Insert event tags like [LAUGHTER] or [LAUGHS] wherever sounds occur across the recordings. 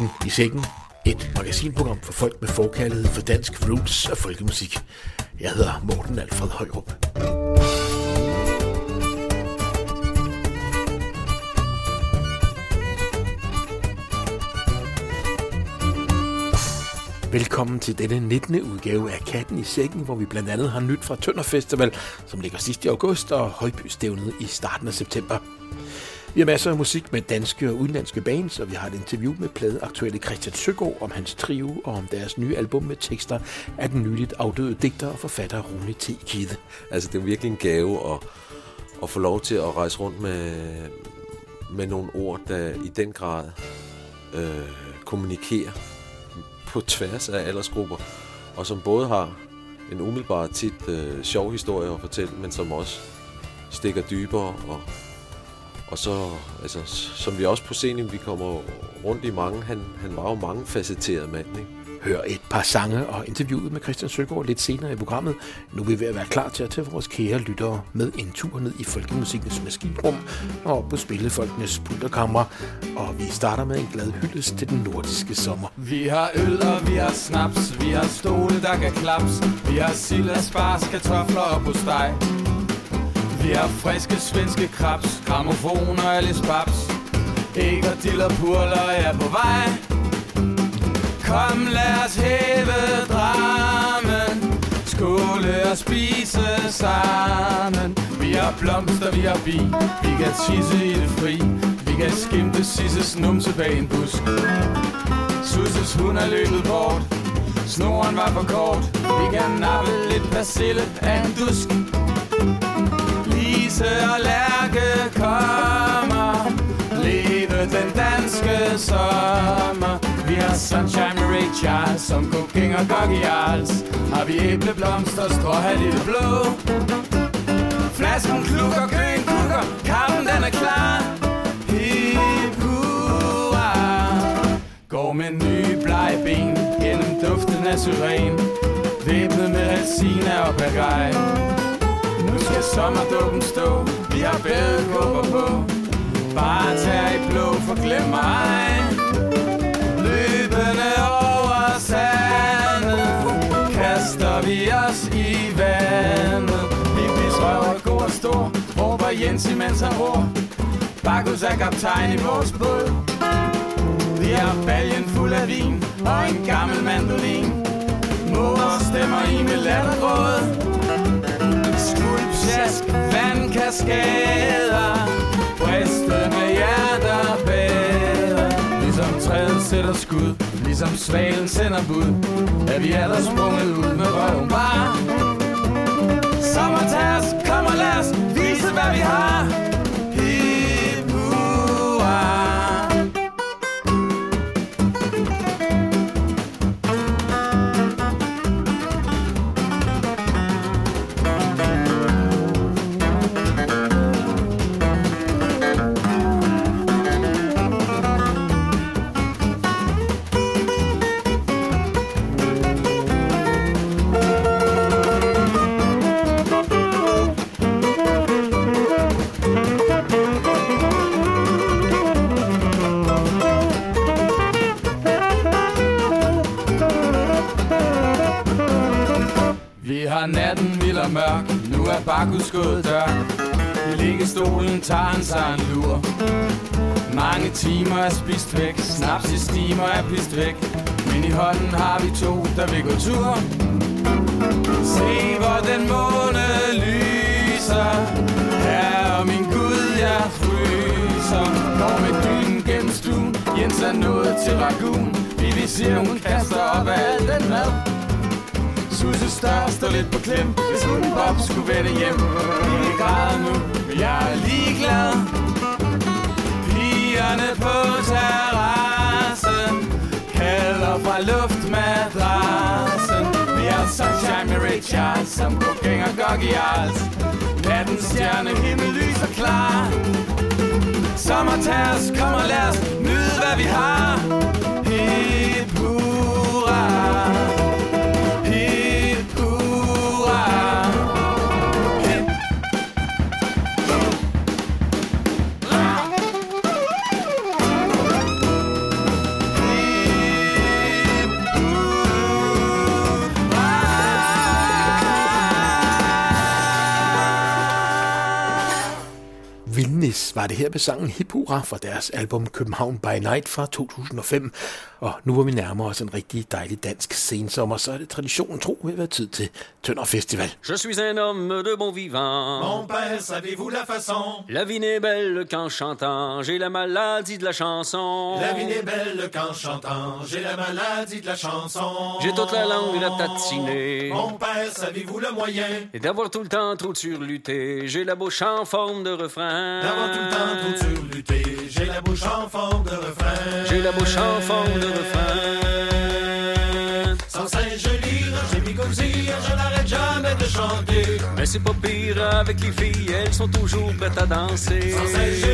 Aften i sækken. Et magasinprogram for folk med forkærlighed for dansk roots og folkemusik. Jeg hedder Morten Alfred Højrup. Velkommen til denne 19. udgave af Katten i Sækken, hvor vi blandt andet har nyt fra Tønder Festival, som ligger sidst i august, og Højbystævnet i starten af september. Vi har masser af musik med danske og udenlandske bands, og vi har et interview med pladeaktuelle Christian Søgaard om hans trio og om deres nye album med tekster af den nyligt afdøde digter og forfatter Rune T. Kide. Altså, det er virkelig en gave at, at få lov til at rejse rundt med, med nogle ord, der i den grad øh, kommunikerer på tværs af aldersgrupper, og som både har en umiddelbar tit øh, sjov historie at fortælle, men som også stikker dybere og og så, altså, som vi også på scenen, vi kommer rundt i mange, han, han var jo mange facetteret mand, ikke? Hør et par sange og interviewet med Christian Søgaard lidt senere i programmet. Nu er vi ved at være klar til at tage vores kære lyttere med en tur ned i folkemusikkens maskinrum og på spillefolkenes pulterkammer. Og vi starter med en glad hyldest til den nordiske sommer. Vi har øl og vi har snaps, vi har stole, der kan klaps, vi har sild, spars, kartofler og på steg. Vi har friske svenske krabs, gramofon og Alice Babs. Æg og dill og purler er på vej. Kom, lad os hæve drammen. Skåle og spise sammen. Vi har blomster, vi har bi. Vi kan tisse i det fri. Vi kan skimte Sisses numse bag en busk. Susses hun er løbet bort. Snoren var for kort. Vi kan nappe lidt persille af en dusk. Lise og Lærke kommer. Leve den danske sommer. Vi har Sunshine med Ray Charles Som Cooking og Goggy Arls Har vi æbleblomster, stråhat i det blå? Flasken klukker, køen kukker Kappen den er klar. Hip hurra. Går med nye blege ben Gennem duften af syren. Væbnet med halsina og bagaj nu sommerdåben stå. Vi har badekåber på. Bare tag i blå, for glem mig. Løbende over sandet Kaster vi os i vandet. Vi bisrøver god og stor Råber Jens imens han ror. Bakkus er kaptajn i vores båd. Vi har baljen fuld af vin Og en gammel mandolin. Mor stemmer i med latterråd. Skulpsjask, vandkaskader. Bristende hjerter bæder. Ligesom træet sætter skud. Ligesom svalen sender bud. Er vi alle sprunget ud med røven bare? Sommertask, kom og lad os vise hvad vi har. Nu er Bakus dør. I liggestolen tager han sig en lur. Mange timer er spist væk. Snaps i stimer er pist væk. Men i hånden har vi to, der vil gå tur. Se hvor den måne lyser. Herre min Gud, jeg fryser. Går med dynen gennem stuen. Jens er nået til ragun Vivi siger, hun kaster op af alt den mad. Susse Star står lidt på klem. Hvis hun Bob skulle vende hjem. Ikke græder nu, jeg er ligeglad. Pigerne på terrassen Kalder fra luftmadrassen. Vi har sunshine med Ray Charles Som Cooking og Goggy Arls Nattens stjerne himmel lyser klar. Sommertærs, kom og lad os nyde hvad vi har. Hip Kennedys var det her med sangen Hip Hurra fra deres album København by Night fra 2005. Og nu hvor vi nærmer os en rigtig dejlig dansk sensommer, så er det traditionen tro ved at være tid til Tønder Festival. Je suis un homme de bon vivant. Mon père, savez-vous la façon? La vie n'est belle qu'en chantant. J'ai la maladie de la chanson. La vie n'est belle qu'en chantant. J'ai la maladie de la chanson. J'ai toute la langue à tatiner. Mon père, savez-vous le moyen? Et d'avoir tout le temps trop de surluté. J'ai la bouche en forme de refrain. Le temps trop. J'ai la bouche en forme de refrain. J'ai la bouche en forme de refrain. Sans lire, j'ai mis comme si je n'arrête jamais de chanter. Mais c'est pas pire avec les filles, elles sont toujours prêtes à danser. Sans cesse je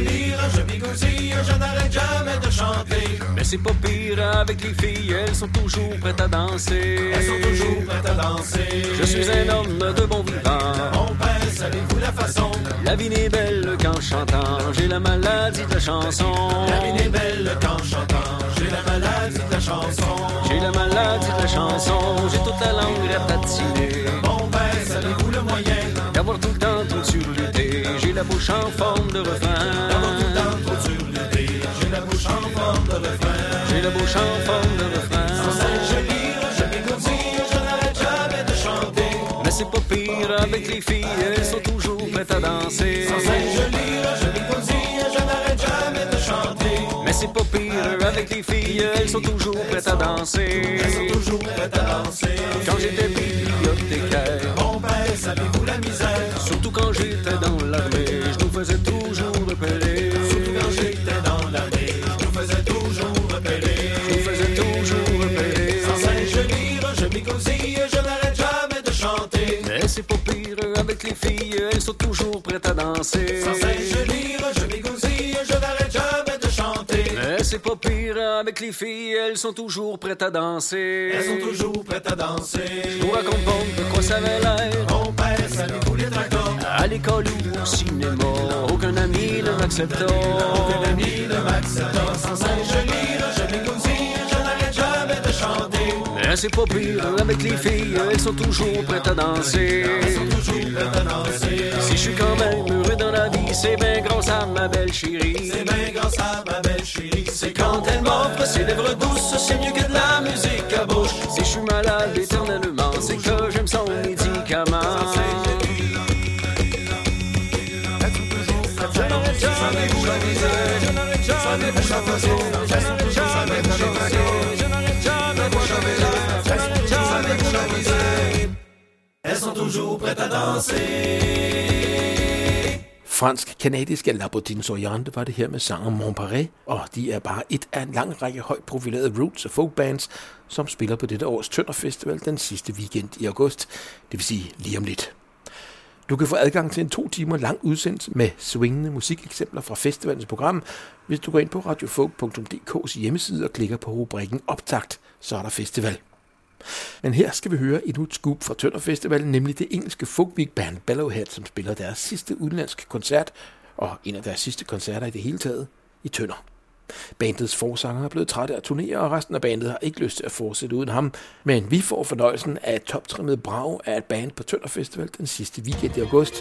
mis comme si je n'arrête jamais de chanter. Mais c'est pas pire avec les filles, elles sont toujours prêtes à danser. Elles sont toujours prêtes à danser. Je suis un homme de bon vivant. Savez-vous la façon? La vie n'est belle qu'en chantant. J'ai la maladie de la chanson. La vie n'est belle qu'en chantant. J'ai la maladie de la chanson. J'ai la maladie de la chanson. J'ai toute la langue à tatiner. Mon père, savez-vous le moyen D'avoir tout le temps tout surluté. J'ai la bouche en forme de refrain. D'avoir tout le temps trop surluté. J'ai la bouche en forme de refrain. J'ai la bouche en forme de refrain. C'est pas pire avec les filles, elles sont toujours prêtes à danser. Sans je lire, je m'écoutille, je n'arrête jamais de chanter. Mais c'est pas pire avec les filles, elles sont toujours prêtes à danser. Elles sont toujours prêtes à danser. Quand j'étais bibliothécaire, Mon père, savez-vous la misère? surtout quand j'étais dans l'armée, je nous faisais toujours Mais c'est pas pire avec les filles, elles sont toujours prêtes à danser. Sans cesse je lire, je je n'arrête jamais de chanter. Mais c'est pas pire avec les filles, elles sont toujours prêtes à danser. Elles sont toujours prêtes à danser. Je vous raconte de quoi ça avait l'air. Savez-vous les dragons À l'école ou au cinéma, aucun ami ne m'accepta. Aucun ami ne m'accepta. Sans cesse je lire, je c'est pas pire avec les filles, elles sont toujours prêtes à danser. Si je suis quand même heureux dans la vie, c'est bien grâce à ma belle chérie. C'est bien grâce à ma belle chérie. C'est quand elle m'offre ses lèvres douces, c'est mieux que de la musique à bouche. Si je suis malade éternellement, c'est que j'aime son médicament. Je n'arrête jamais je n'arrête jamais je n'arrête jamais je n'arrête jamais je n'arrête toujours prête à danser. Fransk-kanadiske Labordine Soriante var det her med sangen Montparé, og de er bare et af en lang række højt profilerede roots og folkbands, som spiller på dette års Tønder Festival den sidste weekend i august, det vil sige lige om lidt. Du kan få adgang til en to timer lang udsendelse med swingende musikeksempler fra festivalens program, hvis du går ind på radiofolk.dk's hjemmeside og klikker på rubrikken Optakt, så er der festival. Men her skal vi høre endnu et scoop fra Tønder Festival, nemlig det engelske folk big band Bellowhead, som spiller deres sidste udenlandske koncert, og en af deres sidste koncerter i det hele taget, i Tønder. Bandets forsanger er blevet træt af at turnere, og resten af bandet har ikke lyst til at fortsætte uden ham. Men vi får fornøjelsen af et toptrimmet brag af et band på Tønder Festival den sidste weekend i august.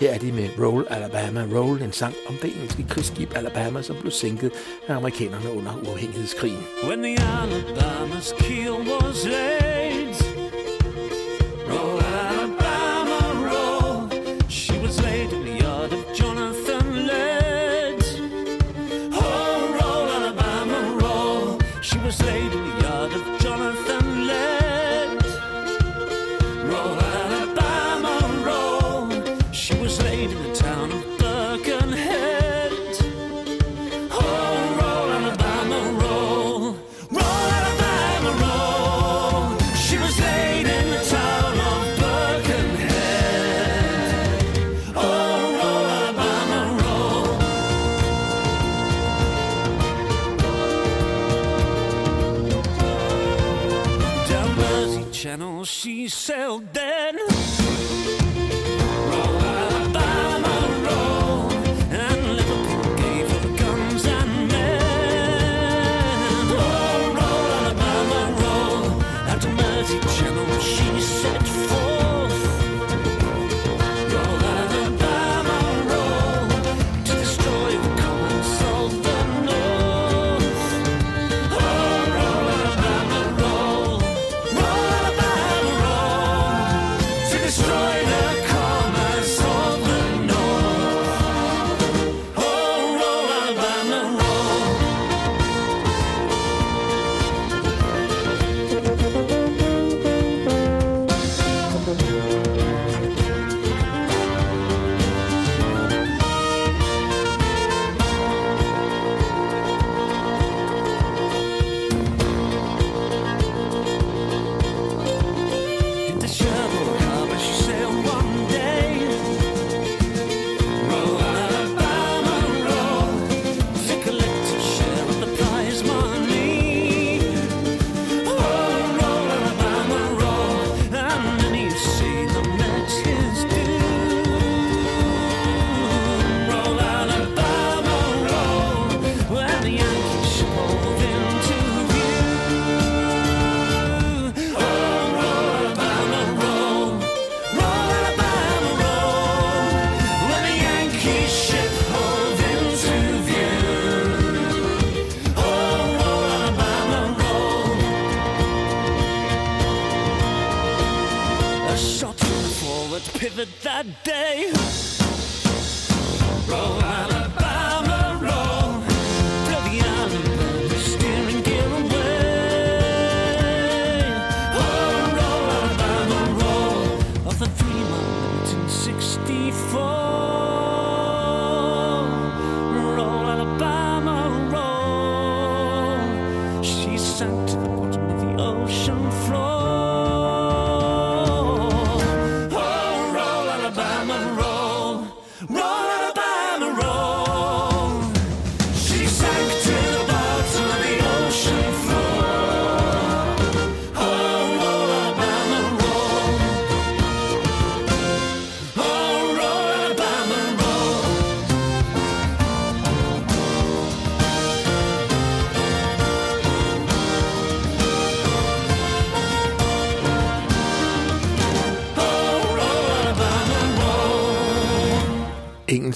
Her er de med Roll Alabama Roll, en sang om det engelske krigsskib Alabama, som blev sænket af amerikanerne under uafhængighedskrigen. when the Alabama's keel was laid.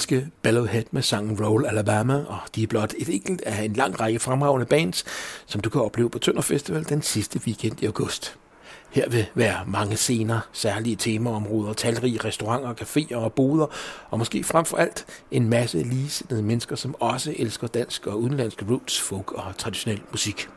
Amerikanske Ballowhead med sangen Roll Alabama, og de er blot et enkelt af en lang række fremragende bands, som du kan opleve på Tønder Festival den sidste weekend i august. Her vil være mange scener, særlige temaområder, talrige restauranter, caféer og boder, og måske frem for alt en masse ligesindede mennesker, som også elsker dansk og udenlandsk roots, folk og traditionel musik.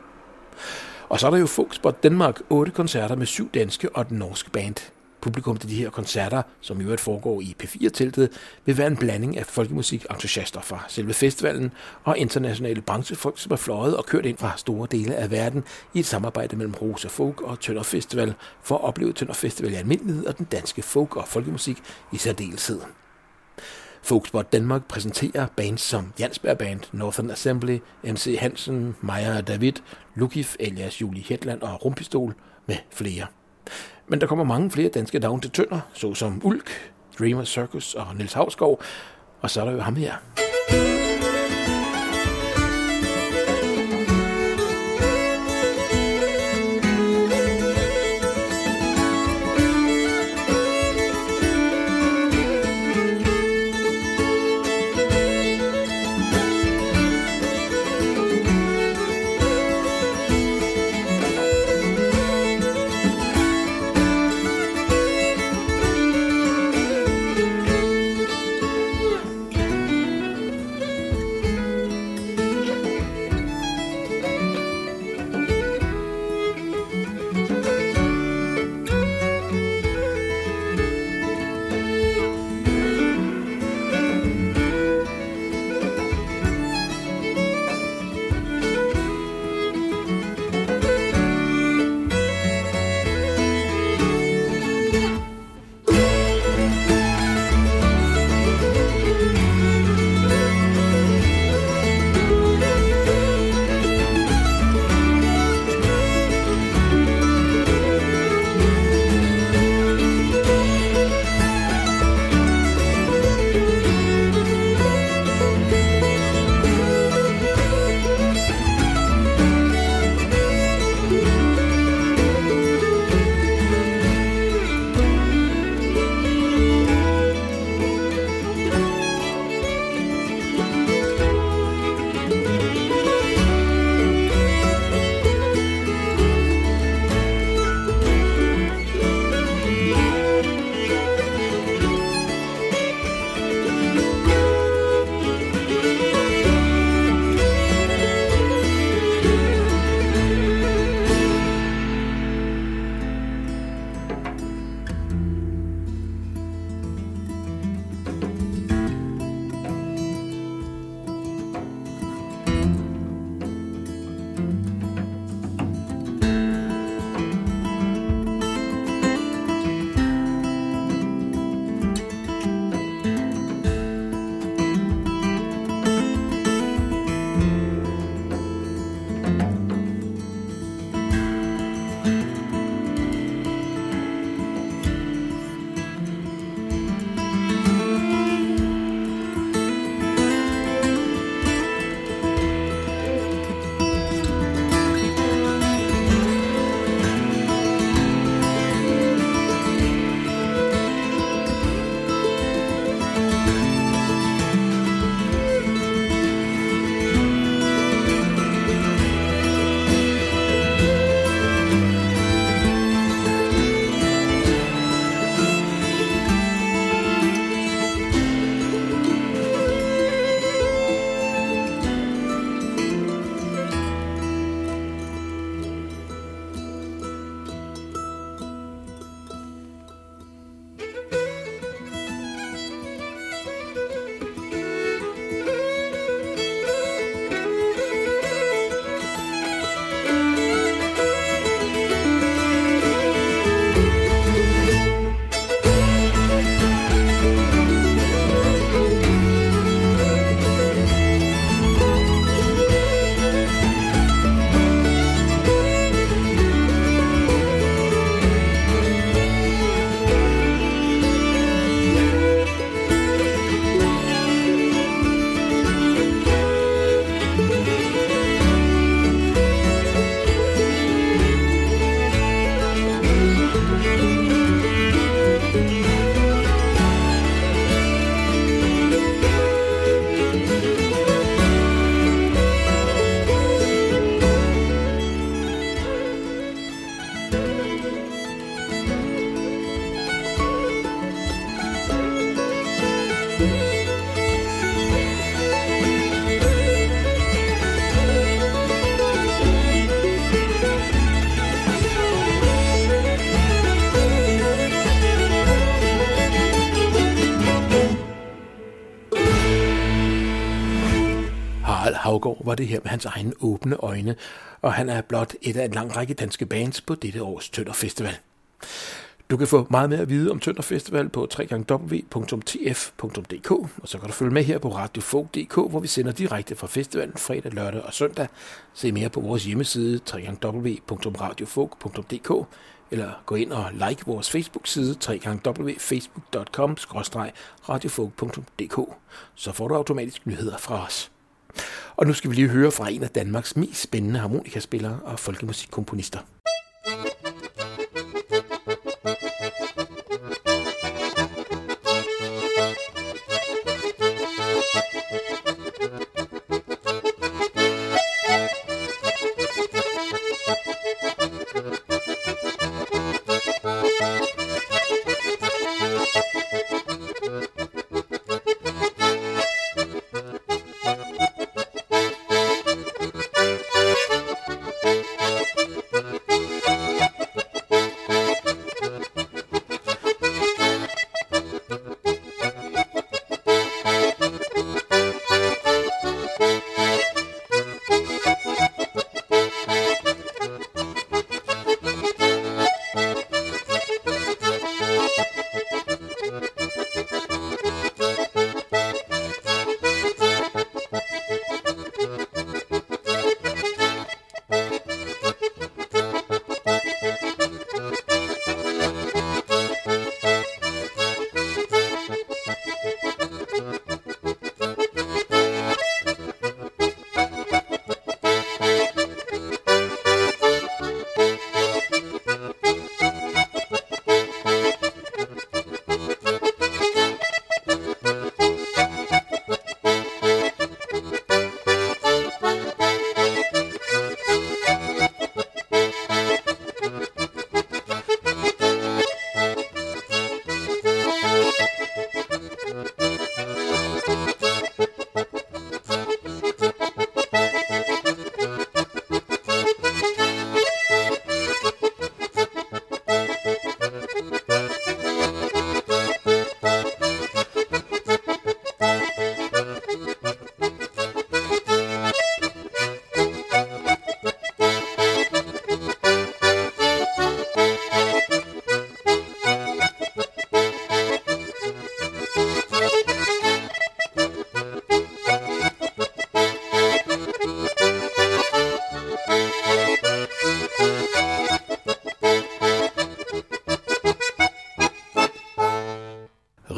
Og så er der jo Folkspot Danmark, otte koncerter med syv danske og den norske band. Publikum til de her koncerter, som i øvrigt foregår i P4-teltet, vil være en blanding af folkemusikentusiaster fra selve festivalen og internationale branchefolk, som er fløjet og kørt ind fra store dele af verden i et samarbejde mellem Rosa Folk og Tønder Festival for at opleve Tønder Festival i almindelighed og den danske folk- og folkemusik i særdeleshed. Folkspot Danmark præsenterer bands som Jansberg Band, Northern Assembly, MC Hansen, Maja David, Lukif alias Julie Hetland og Rumpistol med flere. Men der kommer mange flere danske navne til Tønder, såsom Ulk, Dreamer Circus og Niels Havsgaard, og så er der jo ham her. Det her med hans egne åbne øjne, og han er blot et af en lang række danske bands på dette års Tønder Festival. Du kan få meget mere at vide om Tønder Festival på www.tf.dk, og så kan du følge med her på radiofog.dk, hvor vi sender direkte fra festivalen fredag, lørdag og søndag. Se mere på vores hjemmeside www.radiofog.dk, eller gå ind og like vores Facebook-side www.facebook.com-radiofog.dk, så får du automatisk nyheder fra os. Og nu skal vi lige høre fra en af Danmarks mest spændende harmonikaspillere og folkemusikkomponister.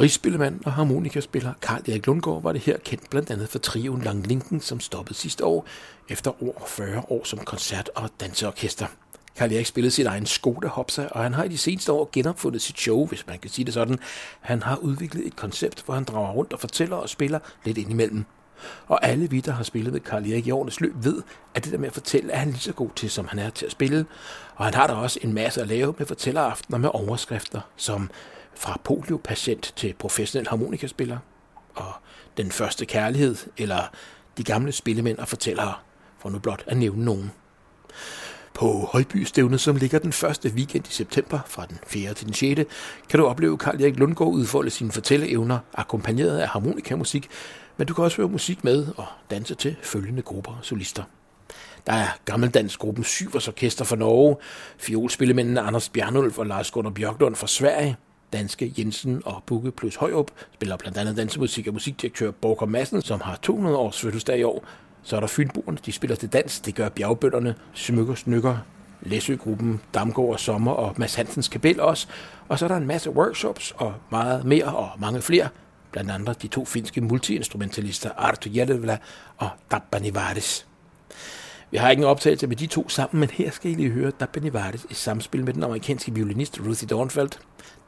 Rigsspillemand og harmonikaspiller Karl Erik Lundgaard var det her kendt blandt andet for trioen Lang Linken, som stoppede sidste år efter over 40 år som koncert- og danseorkester. Karl Erik spillede sit egen Skoda Hopsa, og han har i de seneste år genopfundet sit show, hvis man kan sige det sådan. Han har udviklet et koncept, hvor han drager rundt og fortæller og spiller lidt indimellem. Og alle vi, der har spillet med Karl Erik i årenes løb, ved, at det der med at fortælle, er han lige så god til, som han er til at spille. Og han har der også en masse at lave med fortælleraftener med overskrifter, som fra poliopatient til professionel harmonikaspiller, og den første kærlighed, eller de gamle spillemænd og fortællere, for nu blot at nævne nogen. På Højbystævnet, som ligger den første weekend i september fra den 4. til den 6., kan du opleve Karl Erik Lundgaard udfolde sine fortælleevner, akkompagneret af harmonikamusik, men du kan også høre musik med og danse til følgende grupper og solister. Der er gammeldansgruppen Syvers Orkester fra Norge, fiolspillemændene Anders Bjernulf og Lars Gunnar Bjørklund fra Sverige, danske Jensen og Bukke plus Højrup spiller blandt andet dansemusik og musikdirektør Borger Madsen, som har 200 års fødselsdag i år. Så er der Fynboerne, de spiller til dans, det gør bjergbønderne, Smykker Snykker, Læsøgruppen, Damgård og Sommer og Mads Hansens Kabel også. Og så er der en masse workshops og meget mere og mange flere. Blandt andet de to finske multiinstrumentalister Arto Järvela og Tappani Varis. Vi har ikke en optagelse med de to sammen, men her skal I lige høre Dabani Vardes i samspil med den amerikanske violinist Ruthie Dornfeldt.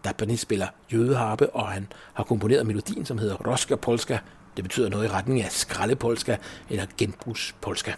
Dabani spiller jødeharpe, og han har komponeret melodien, som hedder Roska Polska. Det betyder noget i retning af skraldepolska eller genbrugspolska.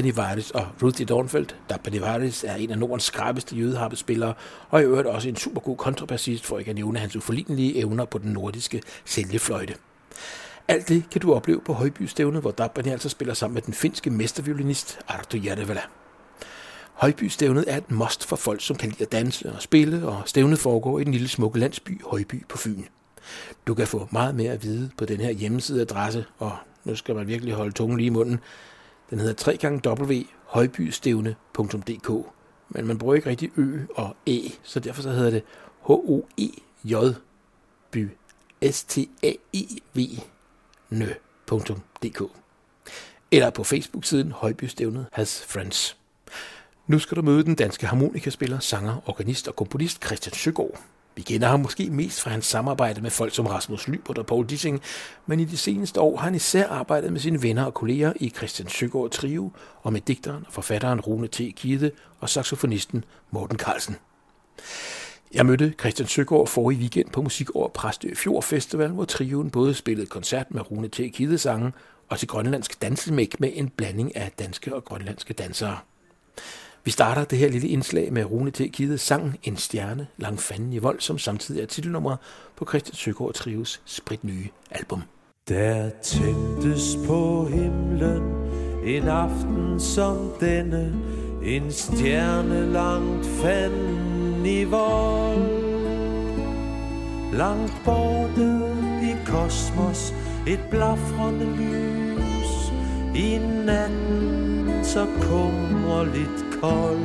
Benivaris og Ruthie Dornfeldt. da Varis er en af Nordens skarpeste jødeharpespillere, og i øvrigt også en super god kontrabassist, for ikke at nævne hans uforlignelige evner på den nordiske sælgefløjte. Alt det kan du opleve på Højbystævnet, hvor Dabbani altså spiller sammen med den finske mesterviolinist Arto Järvelä. Højbystævnet er et must for folk, som kan lide at danse og spille, og stævnet foregår i den lille smukke landsby Højby på Fyn. Du kan få meget mere at vide på den her hjemmesideadresse, og nu skal man virkelig holde tungen lige i munden. Den hedder www.højbystævne.dk Men man bruger ikke rigtig ø og e, så derfor så hedder det H-O-E-J by S-T-A-I-V nø.dk eller på Facebook-siden Højbystævnet has friends. Nu skal du møde den danske harmonikaspiller, sanger, organist og komponist Christian Søgaard. Vi kender ham måske mest fra hans samarbejde med folk som Rasmus Lybert og Paul Dissing, men i de seneste år har han især arbejdet med sine venner og kolleger i Christian Søgaard Trio og med digteren og forfatteren Rune T. Kide og saxofonisten Morten Carlsen. Jeg mødte Christian Søgaard for i weekend på Musik over Præstø Fjord Festival, hvor trioen både spillede koncert med Rune T. Kide sange og til grønlandsk dansemæk med en blanding af danske og grønlandske dansere. Vi starter det her lille indslag med Rune T. Kides sang En stjerne, lang fanden i vold, som samtidig er titelnummer på Christian Søgaard Trives sprit nye album. Der tændtes på himlen en aften som denne, en stjerne langt fanden i vold. Langt borte i kosmos, et blafrende lys, i natten så kummerligt kold.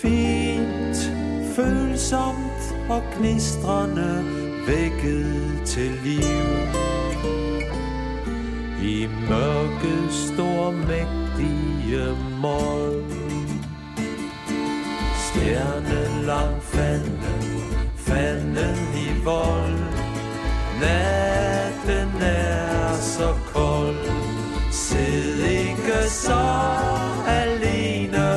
Fint, følsomt og knistrende vækket til liv. I mørket stor mægtig mål. Stjerne lang fanden, fanden i vold. Natten er så kold, sid ikke så alene.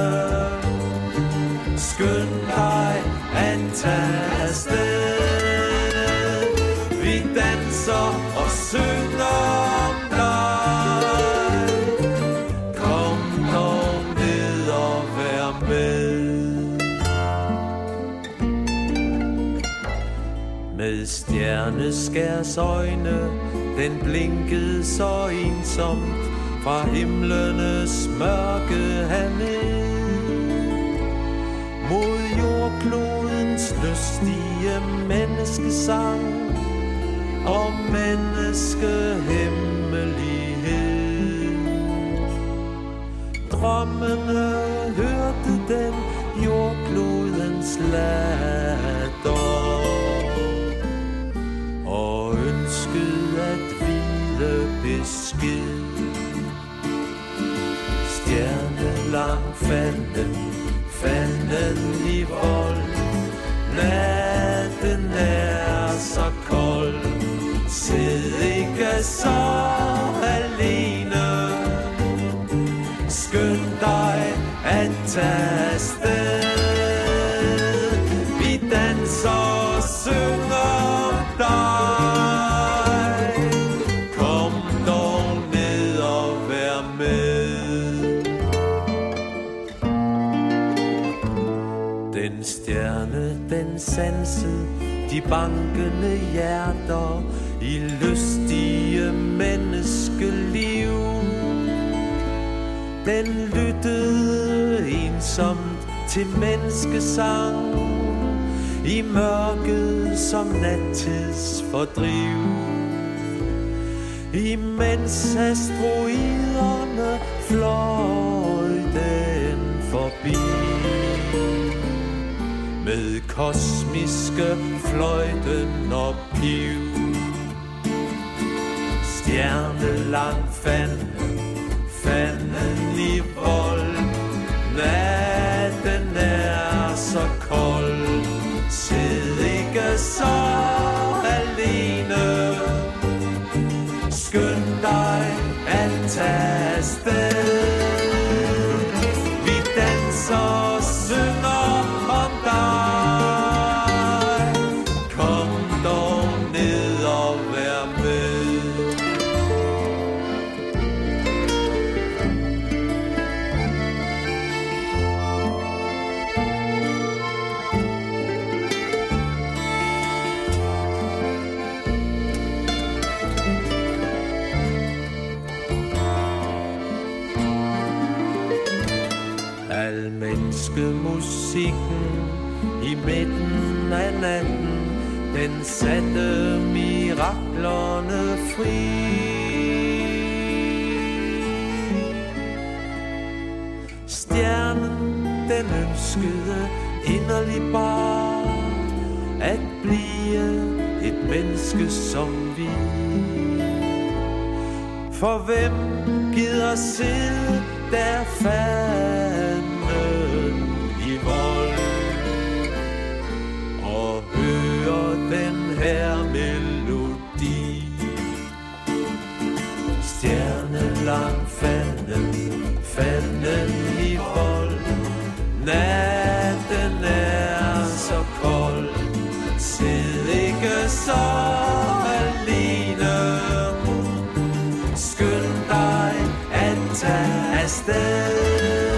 Skynd dig at tage afsted. Vi danser og synger om dig. Kom dog ned og vær med. Med stjerneskærs øjne, den blinkede så ensomt fra himlenes mørke herned. Mod jordklodens lystige menneskesang og menneskehemmelighed. Drømmene hørte den jordklodens latter og ønskede at vide besked. Lang fanden, fanden i vold. Natten er så kold, sid ikke så alene. Skynd dig at tage den de bankende hjerter i lystige menneskeliv. Den lyttede ensomt til menneskesang i mørket som nattids fordriv. Imens asteroiderne flår med kosmiske fløjten og piv. Stjerneland fanden, fanden i vold. Natten er så kold, sid ikke så alene. Skynd dig at tage afsted. Satte miraklerne fri. Stjernen, den ønskede inderlig bare at blive et menneske som vi. For hvem gider sidde der fast? Her melodi? Stjerne lang fanden, fanden i vold. Natten er så kold, sid ikke så alene. Skynd dig at tage afsted.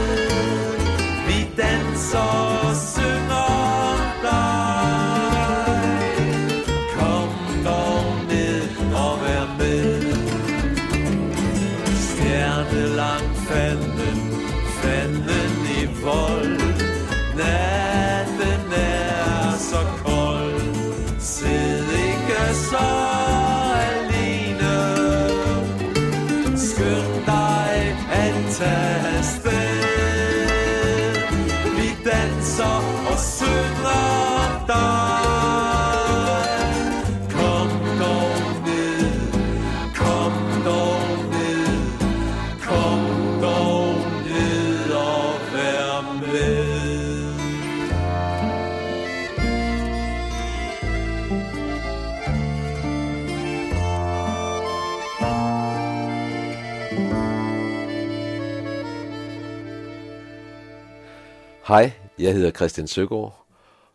Hej, jeg hedder Christian Søgaard,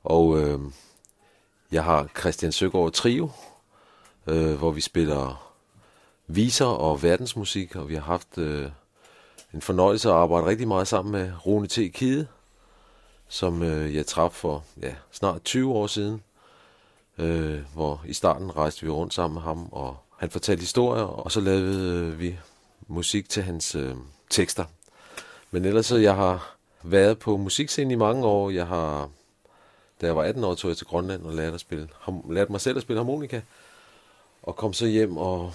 og øh, jeg har Christian Søgaard Trio, øh, hvor vi spiller viser og verdensmusik, og vi har haft øh, en fornøjelse at arbejde rigtig meget sammen med Rune T. Kide, som øh, jeg traf for ja, snart 20 år siden, øh, hvor i starten rejste vi rundt sammen med ham, og han fortalte historier, og så lavede øh, vi musik til hans øh, tekster. Men ellers så jeg har været på musikscenen i mange år. Jeg har, da jeg var 18 år, tog jeg til Grønland og lærte, at spille, lærte mig selv at spille harmonika. Og kom så hjem og,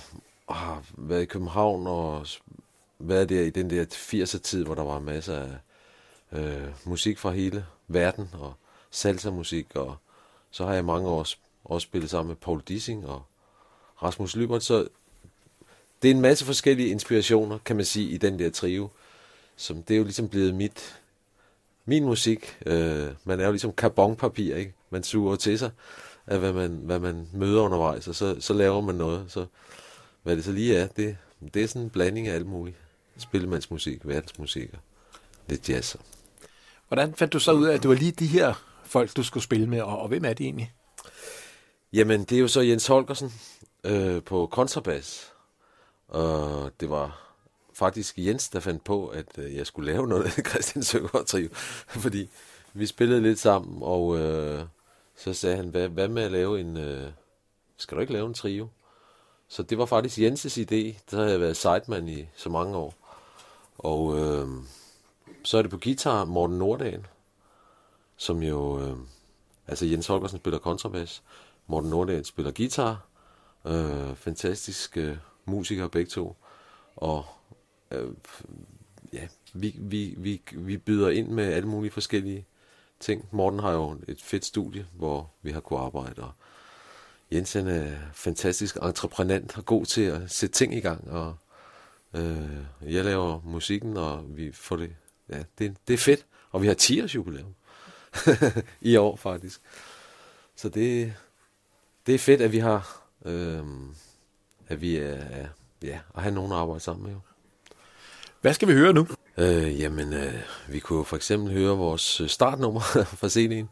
og har været i København og været der i den der 80'er-tid, hvor der var masser af øh, musik fra hele verden og salsa-musik. Og så har jeg mange år også spillet sammen med Paul Dissing og Rasmus Lybert. Så det er en masse forskellige inspirationer, kan man sige, i den der trio. Som det er jo ligesom blevet mit, min musik. Øh, man er jo ligesom karbonpapir, ikke? Man suger til sig af, hvad man, hvad man møder undervejs, og så, så laver man noget. Så hvad det så lige er, det, det er sådan en blanding af alt muligt. Spillemandsmusik, verdensmusik og lidt jazz. Hvordan fandt du så ud af, at det var lige de her folk, du skulle spille med, og, og hvem er det egentlig? Jamen, det er jo så Jens Holgersen øh, på kontrabas. Og det var faktisk Jens, der fandt på, at øh, jeg skulle lave noget af [LAUGHS] Christian Søgaard Trio. Fordi vi spillede lidt sammen, og øh, så sagde han, hvad, hvad med at lave en... Øh, skal du ikke lave en trio? Så det var faktisk Jenses idé. Der har jeg været sideman i så mange år. Og øh, så er det på guitar Morten Nordahl, som jo... Øh, altså Jens Holgersen spiller kontrabas, Morten Nordahl spiller guitar. Øh, fantastiske øh, musikere begge to. Og øh, ja, vi, vi, vi, vi byder ind med alle mulige forskellige ting. Morten har jo et fedt studie, hvor vi har kunnet arbejde, og Jens er fantastisk entreprenant og god til at sætte ting i gang, og øh, jeg laver musikken, og vi får det, ja, det, det er fedt, og vi har 10 års jubilæum [LAUGHS] i år faktisk. Så det, det er fedt, at vi har, øh, at vi er, er, ja, at have nogen at arbejde sammen med. Jo. Hvad skal vi høre nu? Øh, jamen, øh, vi kunne for eksempel høre vores øh, startnummer [LAUGHS] fra CD'en,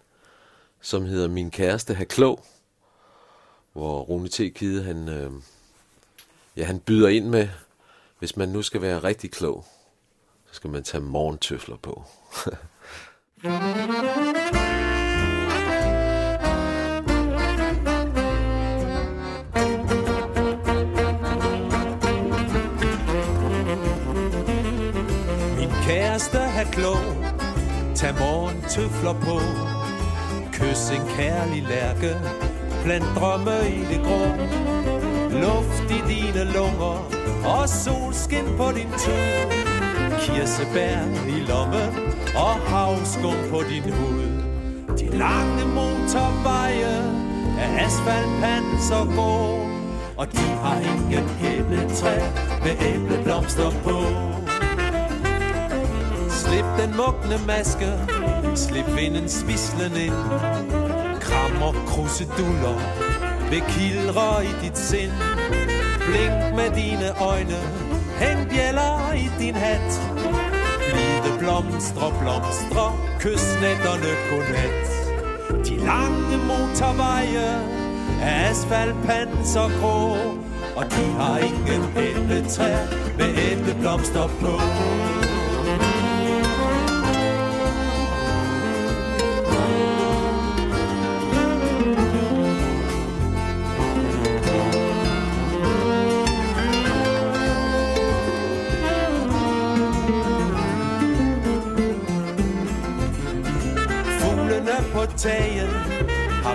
som hedder Min kæreste har klog, hvor Rune T. Kide, han, øh, ja, han byder ind med, hvis man nu skal være rigtig klog, så skal man tage morgentøfler på. [LAUGHS] have er klog Tag morgen tøfler på. Kys en kærlig lærke Bland drømme i det grå. Luft i dine lunger Og solskin på din tø Kirsebær i lommen Og havskum på din hud. De lange motorveje Af asfaltpanser gå Og de har ingen æbletræ Med æbleblomster på. Slip den mugne maske, slip vinden svislen ind. Krammer kruseduller, ved kildre i dit sind. Blink med dine øjne, hæng bjæller i din hat. Blide blomstre, blomstre, kys nætterne godnat. De lange motorveje er asfaltpanser grå, og de har ingen æbletræ med æbleblomster på.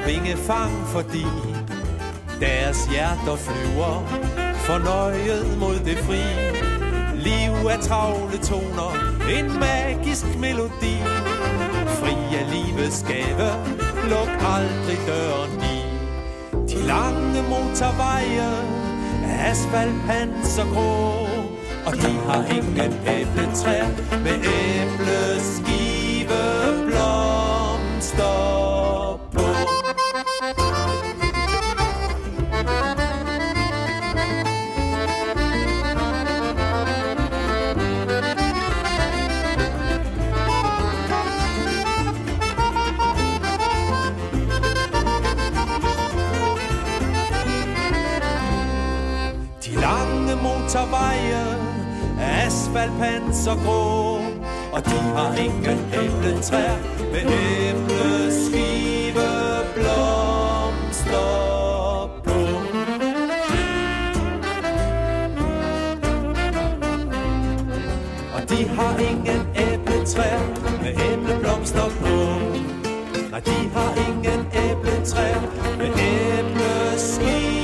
Vingefang, fordi deres hjerter flyver fornøjet mod det fri. Liv er travle toner, en magisk melodi. Fri af livets gave, luk aldrig døren i. De lange motorveje af asfaltpanser grå, og de har ingen æbletræer med æbleskiver. Fald pansergrå Og de har ingen æbletræer Med æbleskive blomster på. Og de har ingen æbletræer Med æbleblomster på. Nej, de har ingen æbletræer Med æbleskive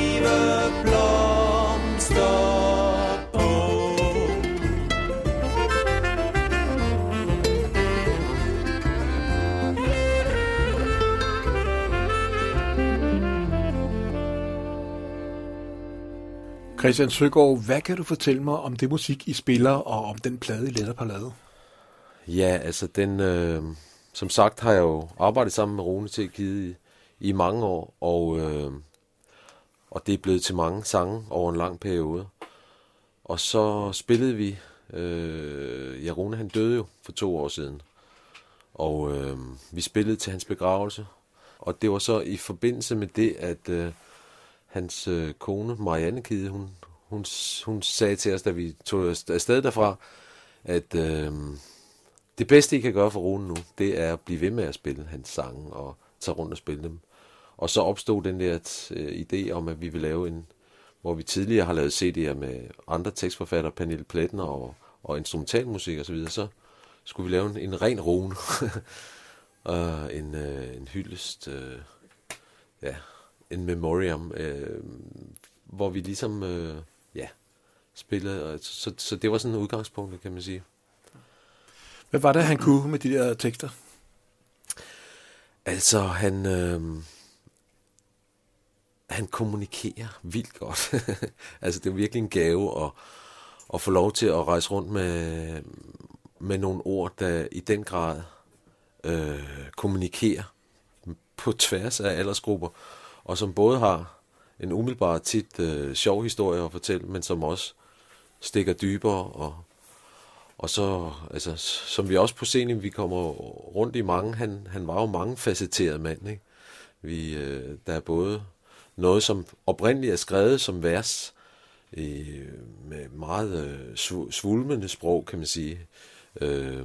Christian Søgaard, hvad kan du fortælle mig om det musik, I spiller, og om den plade, I letter på lavet? Ja, altså den... Øh, som sagt har jeg jo arbejdet sammen med Rune til Kide i, i mange år, og, øh, og det er blevet til mange sange over en lang periode. Og så spillede vi... Øh, ja, Rune han døde jo for to år siden. Og øh, vi spillede til hans begravelse. Og det var så i forbindelse med det, at øh, hans øh, kone, Marianne Kide, hun, hun, hun sagde til os, da vi tog afsted derfra, at øh, det bedste, I kan gøre for Rune nu, det er at blive ved med at spille hans sange og tage rundt og spille dem. Og så opstod den der øh, idé om, at vi vil lave en, hvor vi tidligere har lavet CD'er med andre tekstforfattere, Pernille Pletner og, og instrumentalmusik osv., så, videre, så skulle vi lave en, en ren Rune. [LAUGHS] og en, øh, en hyldest, øh, ja, en memoriam, øh, hvor vi ligesom, øh, ja, spillede. Og så, så det var sådan en udgangspunkt, kan man sige. Hvad var det, han kunne med de der tekster? Altså, han, øh, han kommunikerer vildt godt. [LAUGHS] altså, det er virkelig en gave at, at få lov til at rejse rundt med, med nogle ord, der i den grad øh, kommunikerer på tværs af aldersgrupper, og som både har en umiddelbar tit øh, sjov historie at fortælle, men som også stikker dybere og og så, altså, som vi også på scenen, vi kommer rundt i mange, han, han var jo mange facetteret mand, ikke? Vi, øh, der er både noget, som oprindeligt er skrevet som vers, øh, med meget øh, svulmende sprog, kan man sige. Øh,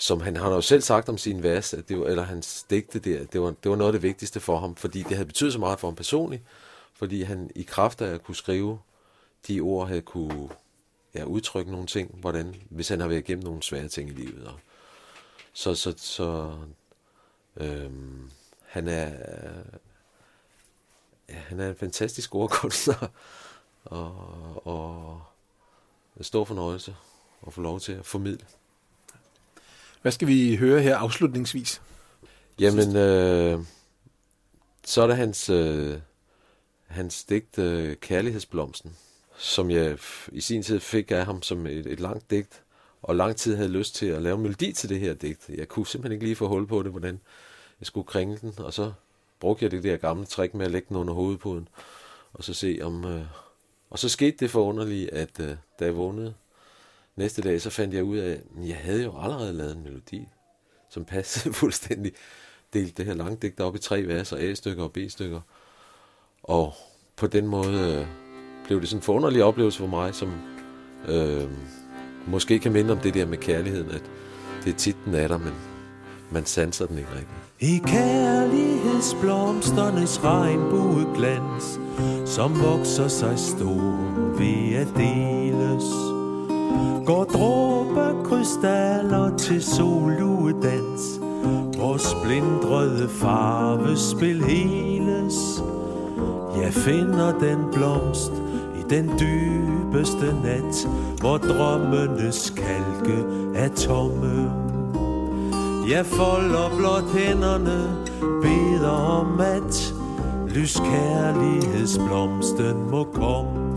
som han, han har jo selv sagt om sin vers, at det var, eller hans digte der, det var, det var noget af det vigtigste for ham, fordi det havde betydet så meget for ham personligt, fordi han i kraft af at kunne skrive de ord, havde kunne ja, udtrykke nogle ting, hvordan, hvis han har været igennem nogle svære ting i livet. Og så, så, så øhm, han er ja, han er en fantastisk ordkunstner, og, og en stor fornøjelse at få lov til at formidle. Hvad skal vi høre her afslutningsvis? Jamen, øh, så er der hans, øh, hans digt øh, Kærlighedsblomsten, som jeg i sin tid fik af ham som et, et langt digt, og lang tid havde lyst til at lave en melodi til det her digt. Jeg kunne simpelthen ikke lige få hul på det, hvordan jeg skulle kringle den, og så brugte jeg det der gamle trick med at lægge den under hovedpuden, og så se om... Øh, og så skete det forunderlige, at øh, da jeg vågnede næste dag, så fandt jeg ud af, at jeg havde jo allerede lavet en melodi, som passede [LAUGHS] fuldstændig. Delt det her langdigt op i tre vers, og A-stykker og B-stykker. Og på den måde øh, blev det sådan en forunderlig oplevelse for mig, som øh, måske kan minde om det der med kærligheden, at det er tit den er der, men man sanser den ikke rigtigt. I kærlighedsblomsternes regnbueglans, som vokser sig stor ved at deles, går dråber krystaller til soludans hvor splindrede farvespil heles. Jeg finder den blomst i den dybeste nat, hvor drømmenes kalke er tomme. Jeg folder blot hænderne, beder om at lyskærlighedsblomsten må komme.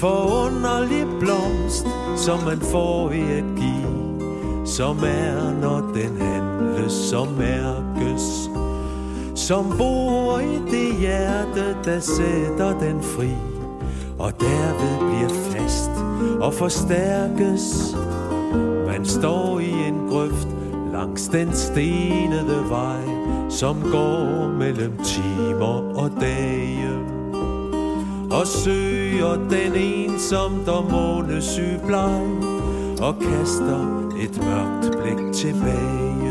Forunderlig blomst, som man får i at give, som er, når den handles som mærkes. Som bor i det hjerte, der sætter den fri, og derved bliver fast og forstærkes. Man står i en grøft langs den stenede vej, som går mellem timer og dage. Og søger den ensomt og månesyg bleg Og kaster et mørkt blik tilbage.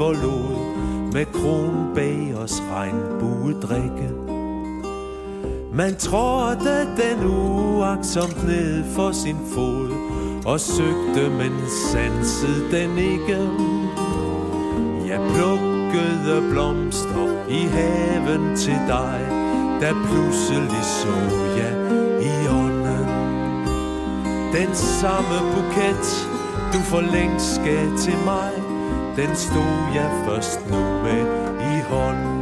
Forlod Med kronbagers regnbuedrikke. Man trådte den uaksomt ned for sin fod Og søgte, men sansede den ikke. Jeg plukkede blomster i haven til dig Da pludselig så jeg i ånden. Den samme buket, du for længst gav til mig den stod jeg først nu med i hånden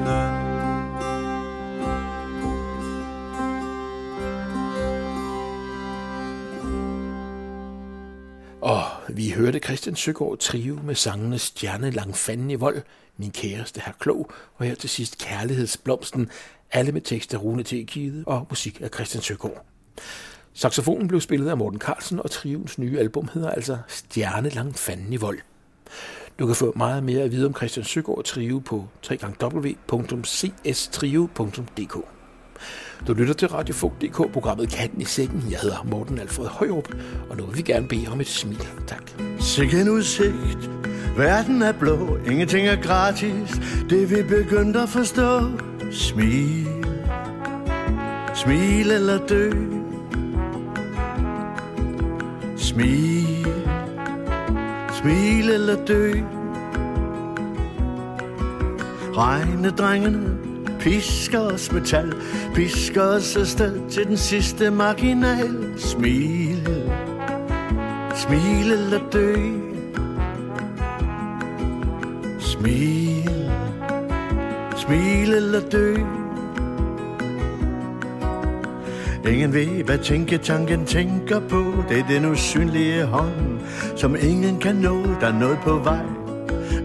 Og vi hørte Christian Søgaard trive med sangene Stjerne Langfanden i vold, Min kæreste her klog, og her til sidst Kærlighedsblomsten, alle med tekst af Rune T. Kide og musik af Christian Søgaard. Saxofonen blev spillet af Morten Carlsen, og trions nye album hedder altså Stjerne Langfanden i vold. Du kan få meget mere at vide om Christian Søgaard Trio på www.cstrio.dk. Du lytter til Radio Fug.dk, programmet Katten i sækken. Jeg hedder Morten Alfred Højrup, og nu vil vi gerne bede om et smil. Tak. Sikke en udsigt, verden er blå, ingenting er gratis, det vi begyndt at forstå. Smil, smil eller dø. Smil, smil eller dø. Regnedrengene pisker os metal, pisker os afsted til den sidste marginal. Smil, smil eller dø. Smil, smil eller dø. Ingen ved, hvad tænketanken tænker på. Det er den usynlige hånd, som ingen kan nå. Der er noget på vej.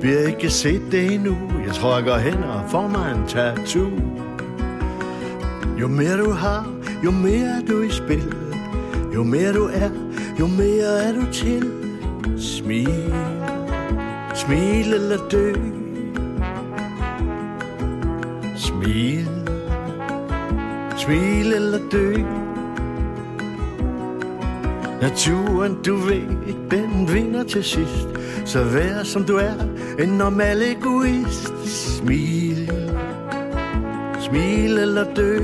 Vi har ikke set det endnu. Jeg tror, jeg går hen og får mig en tattoo. Jo mere du har, jo mere er du i spil. Jo mere du er, jo mere er du til. Smil, smil eller dø. Smil, smil eller dø. Naturen, du ved, den vinder til sidst. Så vær som du er, en normal egoist. Smil, smil eller dø.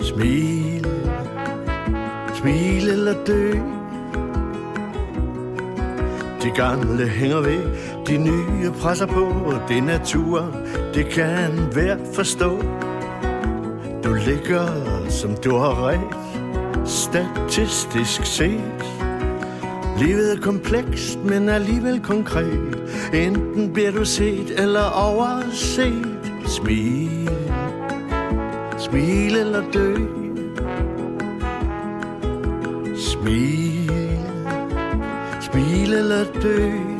Smil, smil eller dø. De gamle hænger ved, de nye presser på. Det er natur, det kan hver forstå. Du ligger, som du har ret, statistisk set. Livet er komplekst, men alligevel konkret. Enten bliver du set eller overset. Smil, smil eller dø. Smil, smil eller dø.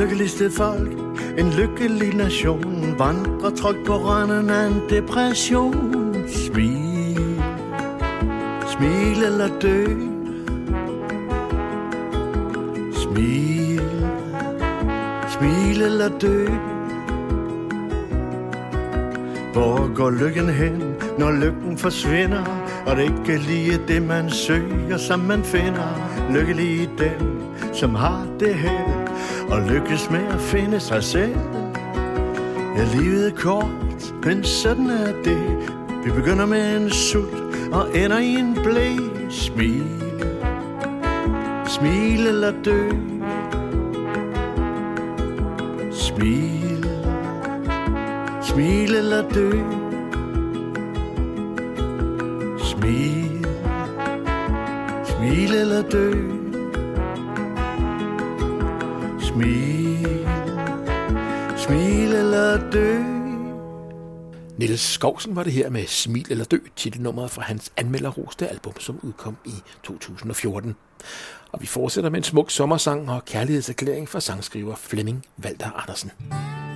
Lykkeligste folk, en lykkelig nation, vandrer trygt på randen af en depression. Smil, smil eller dø. Smil, smil eller dø. Hvor går lykken hen, når lykken forsvinder? Og det ikke lige det, man søger, som man finder. Lykkelig dem, som har det her og lykkes med at finde sig selv. Ja, livet er kort, men sådan er det. Vi begynder med en sut og ender i en blæ. Smil, smil eller dø. Smil, smil eller dø. Smil, smil eller dø. Niels Skovsen var det her med Smil eller Dø, titelnummeret fra hans anmelderroste album, som udkom i 2014. Og vi fortsætter med en smuk sommersang og kærlighedserklæring fra sangskriver Flemming Walter Andersen. Mm.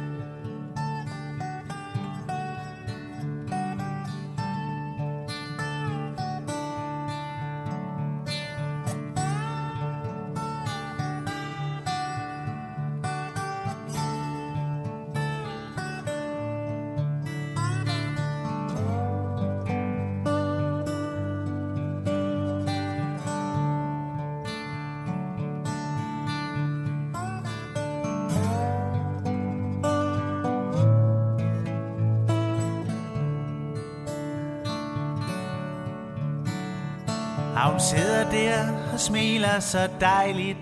Er så dejligt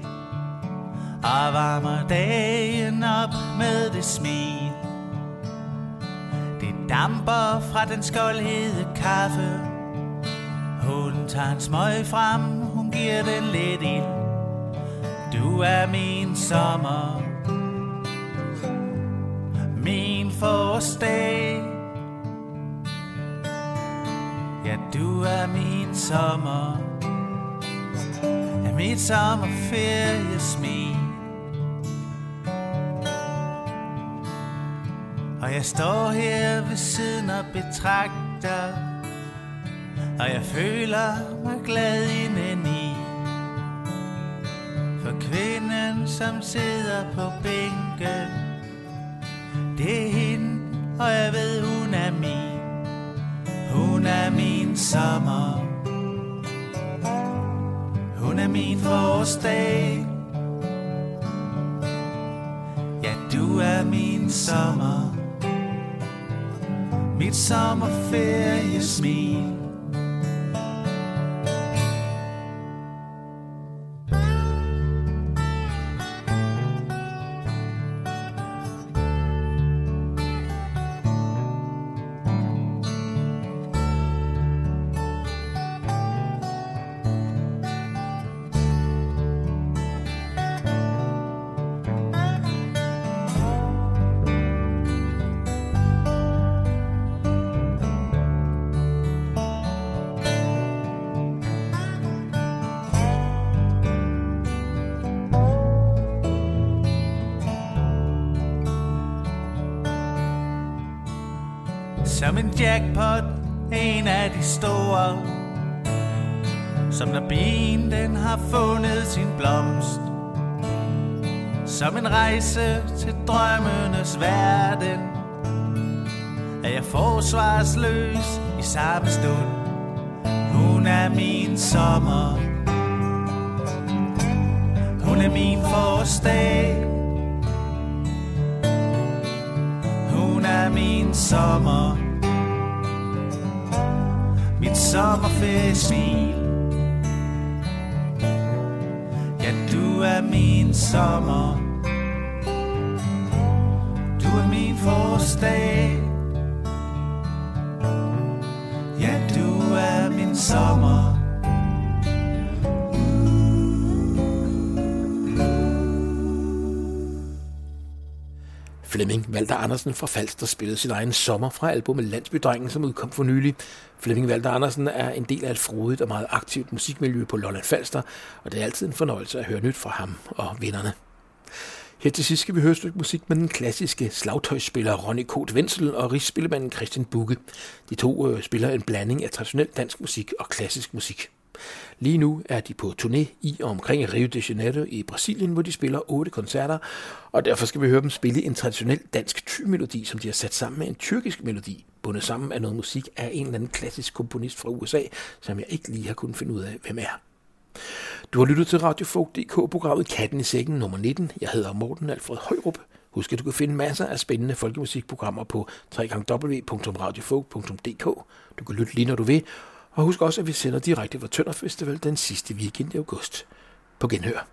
Og varmer dagen op med det smil. Det damper fra den skoldhede kaffe. Hun tager en smøg frem, hun giver den lidt ild. Du er min sommer. Min forårsdag. Ja, du er min sommer. Er mit sommerferiesmil Og jeg står her ved siden og betragter Og jeg føler mig glad indeni. For kvinden, som sidder på bænken Det er hende, og jeg ved, hun er min. Hun er min sommer. Hun er min forårsdag. Ja, du er min sommer. Mit sommerferie smil. Jackpot, en af de store Som når bien den har fundet sin blomst. Som en rejse til drømmenes verden Er jeg forsvarsløs i samme stund. Hun er min sommer. Hun er min forårsdag. Hun er min sommer. Sommerferiesmil Ja, du er min sommer. Valter Andersen fra Falster spillede sin egen sommer fra albumet Landsbydrengen, som udkom for nylig. Flemming Valter Andersen er en del af et frodigt og meget aktivt musikmiljø på Lolland Falster, og det er altid en fornøjelse at høre nyt fra ham og vinderne. Her til sidst skal vi høre et stykke musik med den klassiske slagtøjsspiller Ronny Kot Wenzel og rigsspillemanden Christian Bugge. De to øh, spiller en blanding af traditionel dansk musik og klassisk musik. Lige nu er de på turné i og omkring Rio de Janeiro i Brasilien, hvor de spiller otte koncerter, og derfor skal vi høre dem spille en traditionel dansk ty-melodi, som de har sat sammen med en tyrkisk melodi, bundet sammen af noget musik af en eller anden klassisk komponist fra USA, som jeg ikke lige har kunnet finde ud af, hvem er. Du har lyttet til Radiofog.dk-programmet Katten i sækken nummer 19. Jeg hedder Morten Alfred Højrup. Husk, at du kan finde masser af spændende folkemusikprogrammer på www.radiofog.dk. Du kan lytte lige, når du vil, og husk også, at vi sender direkte fra Tønder Festival den sidste weekend i august. På genhør.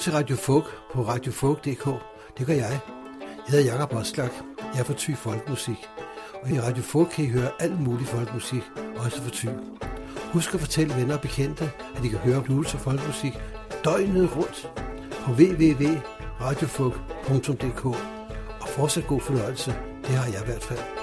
til Radio Fog på radiofog.dk. Det gør jeg. Jeg hedder Jakob Oslak. Jeg er fra Thy Folkmusik. Og i Radio Fog kan I høre alt mulig folkmusik, også fra Thy. Husk at fortælle venner og bekendte, at I kan høre blues og folkmusik døgnet rundt på www.radiofog.dk. Og fortsat god fornøjelse. Det har jeg i hvert fald.